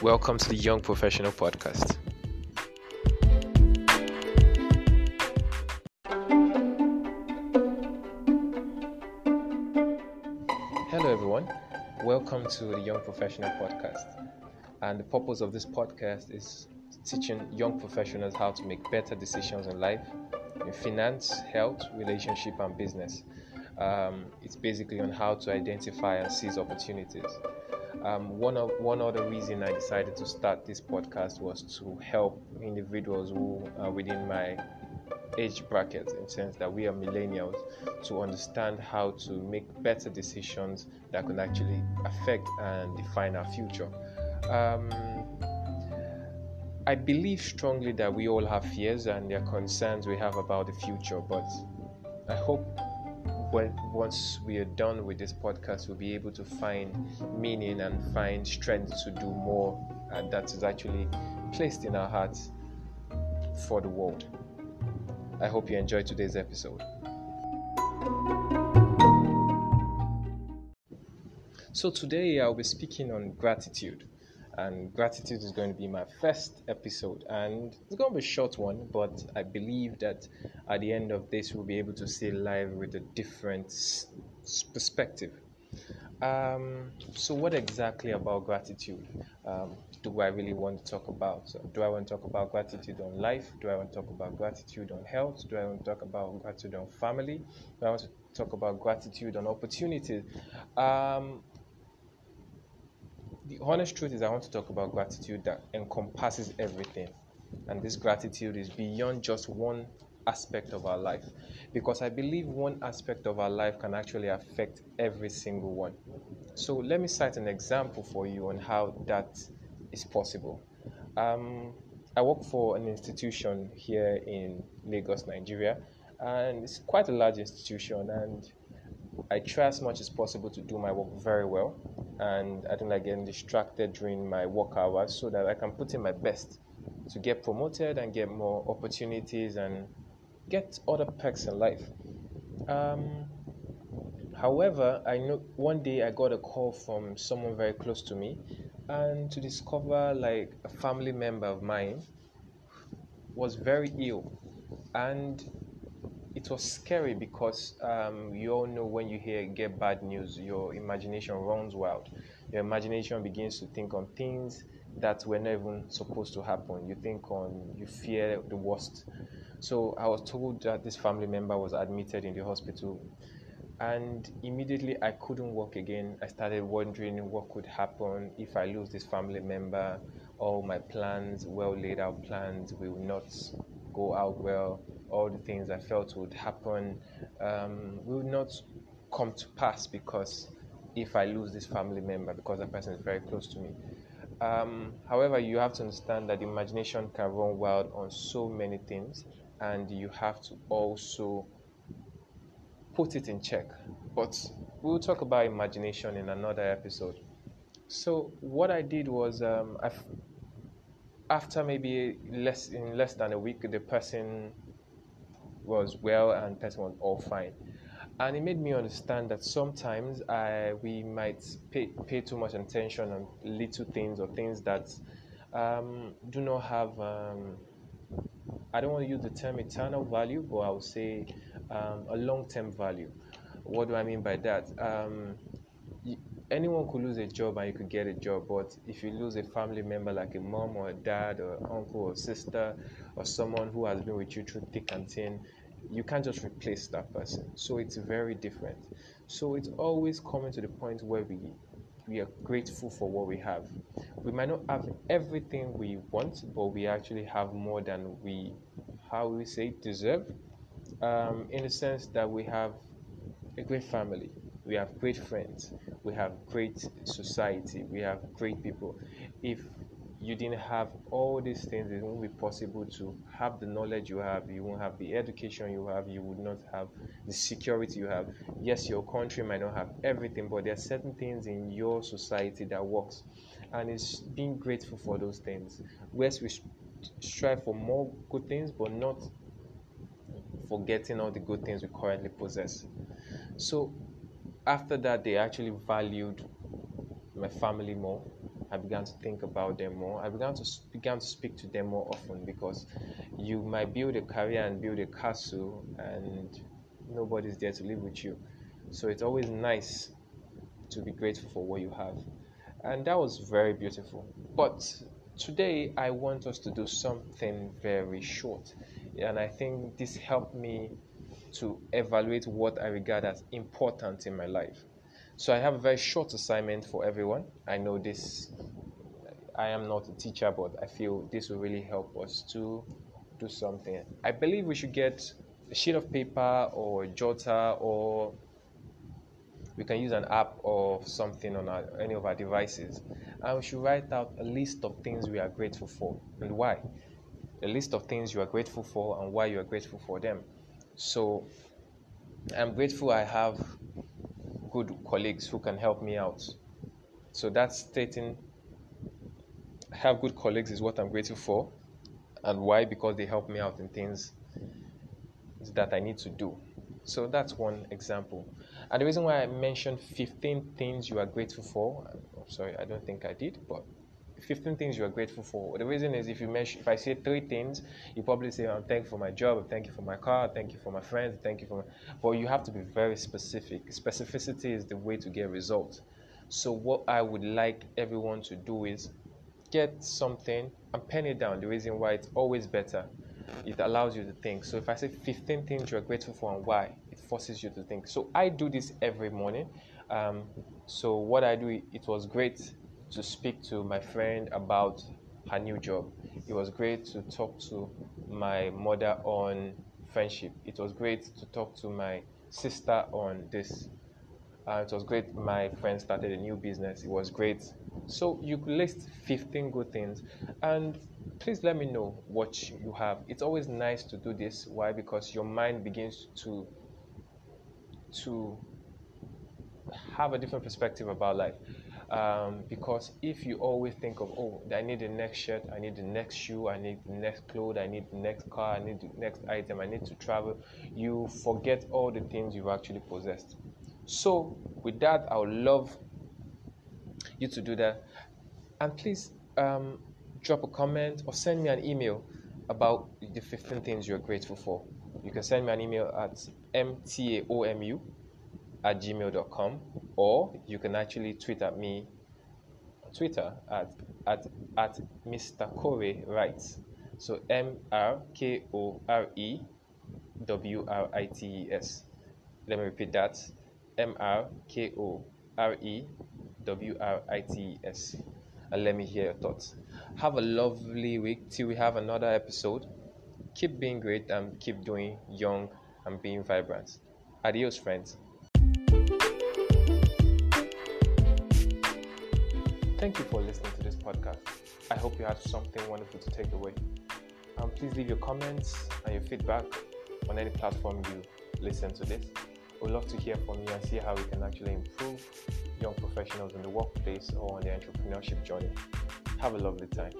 Welcome to the Young Professional Podcast. Hello, everyone. Welcome to the Young Professional Podcast. And the purpose of this podcast is teaching young professionals how to make better decisions in life, in finance, health, relationship, and business. Um, it's basically on how to identify and seize opportunities. Um, one of one other reason I decided to start this podcast was to help individuals who are within my age bracket, in sense that we are millennials, to understand how to make better decisions that can actually affect and define our future. Um, I believe strongly that we all have fears and there are concerns we have about the future, but I hope when once we are done with this podcast, we'll be able to find meaning and find strength to do more, and that is actually placed in our hearts for the world. I hope you enjoyed today's episode. So, today I'll be speaking on gratitude and gratitude is going to be my first episode. And it's going to be a short one but i believe that at the end of this we'll be able to see life with a different perspective. Um, so what exactly about gratitude? Um, do i really want to talk about do i want to talk about gratitude on life? Do i want to talk about gratitude on health? Do i want to talk about gratitude on family? Do i want to talk about gratitude on opportunities um, the honest truth is, I want to talk about gratitude that encompasses everything. And this gratitude is beyond just one aspect of our life. Because I believe one aspect of our life can actually affect every single one. So let me cite an example for you on how that is possible. Um, I work for an institution here in Lagos, Nigeria, and it's quite a large institution. And I try as much as possible to do my work very well, and I don't like getting distracted during my work hours so that I can put in my best to get promoted and get more opportunities and get other perks in life. Um, however, I know one day I got a call from someone very close to me, and to discover like a family member of mine was very ill, and it was scary because um, you all know when you hear get bad news, your imagination runs wild. Your imagination begins to think on things that were not even supposed to happen. You think on, you fear the worst. So I was told that this family member was admitted in the hospital, and immediately I couldn't work again. I started wondering what could happen if I lose this family member. All my plans, well laid out plans, will not go out well all the things I felt would happen um, will not come to pass because if I lose this family member, because that person is very close to me. Um, however, you have to understand that imagination can run wild on so many things, and you have to also put it in check. But we'll talk about imagination in another episode. So, what I did was, um, after maybe less in less than a week, the person was well and person was all fine. And it made me understand that sometimes I, we might pay, pay too much attention on little things or things that um, do not have, um, I don't want to use the term eternal value, but I would say um, a long term value. What do I mean by that? Um, anyone could lose a job and you could get a job, but if you lose a family member like a mom or a dad or uncle or sister or someone who has been with you through thick and thin, you can't just replace that person. So it's very different. So it's always coming to the point where we we are grateful for what we have. We might not have everything we want, but we actually have more than we how we say deserve. Um, in the sense that we have a great family, we have great friends, we have great society, we have great people. If you didn't have all these things, it won't be possible to have the knowledge you have. You won't have the education you have. You would not have the security you have. Yes, your country might not have everything, but there are certain things in your society that works, and it's being grateful for those things. Whereas we strive for more good things, but not forgetting all the good things we currently possess. So after that, they actually valued my family more I began to think about them more. I began to began to speak to them more often because you might build a career and build a castle, and nobody's there to live with you. So it's always nice to be grateful for what you have, and that was very beautiful. But today I want us to do something very short, and I think this helped me to evaluate what I regard as important in my life. So I have a very short assignment for everyone. I know this, I am not a teacher, but I feel this will really help us to do something. I believe we should get a sheet of paper or a jotter or we can use an app or something on our, any of our devices and we should write out a list of things we are grateful for and why a list of things you are grateful for and why you are grateful for them so i'm grateful i have good colleagues who can help me out. So that's stating have good colleagues is what I'm grateful for. And why? Because they help me out in things that I need to do. So that's one example. And the reason why I mentioned 15 things you are grateful for, I'm sorry, I don't think I did, but 15 things you are grateful for. The reason is if you mention, if I say three things, you probably say, I'm thankful for my job, I'm thankful for my car, thank you for my friends, thank you for my. But you have to be very specific. Specificity is the way to get results. So, what I would like everyone to do is get something and pen it down. The reason why it's always better, it allows you to think. So, if I say 15 things you're grateful for and why, it forces you to think. So, I do this every morning. Um, so, what I do, it was great to speak to my friend about her new job. It was great to talk to my mother on friendship. It was great to talk to my sister on this. Uh, it was great. My friend started a new business. It was great. So you list 15 good things and please let me know what you have. It's always nice to do this. Why? Because your mind begins to to have a different perspective about life. Um, because if you always think of, oh, I need the next shirt, I need the next shoe, I need the next clothes, I need the next car, I need the next item, I need to travel, you forget all the things you've actually possessed. So, with that, I would love you to do that. And please um, drop a comment or send me an email about the 15 things you're grateful for. You can send me an email at mtaomu at gmail.com or you can actually tweet at me Twitter at at at Mr. Kore Writes. So M R K O R E W R I T E S. Let me repeat that. M R K O R E W R I T E S. And let me hear your thoughts. Have a lovely week till we have another episode. Keep being great and keep doing young and being vibrant. Adios, friends. Thank you for listening to this podcast. I hope you had something wonderful to take away. Um, please leave your comments and your feedback on any platform you listen to this. We'd love to hear from you and see how we can actually improve young professionals in the workplace or on their entrepreneurship journey. Have a lovely time.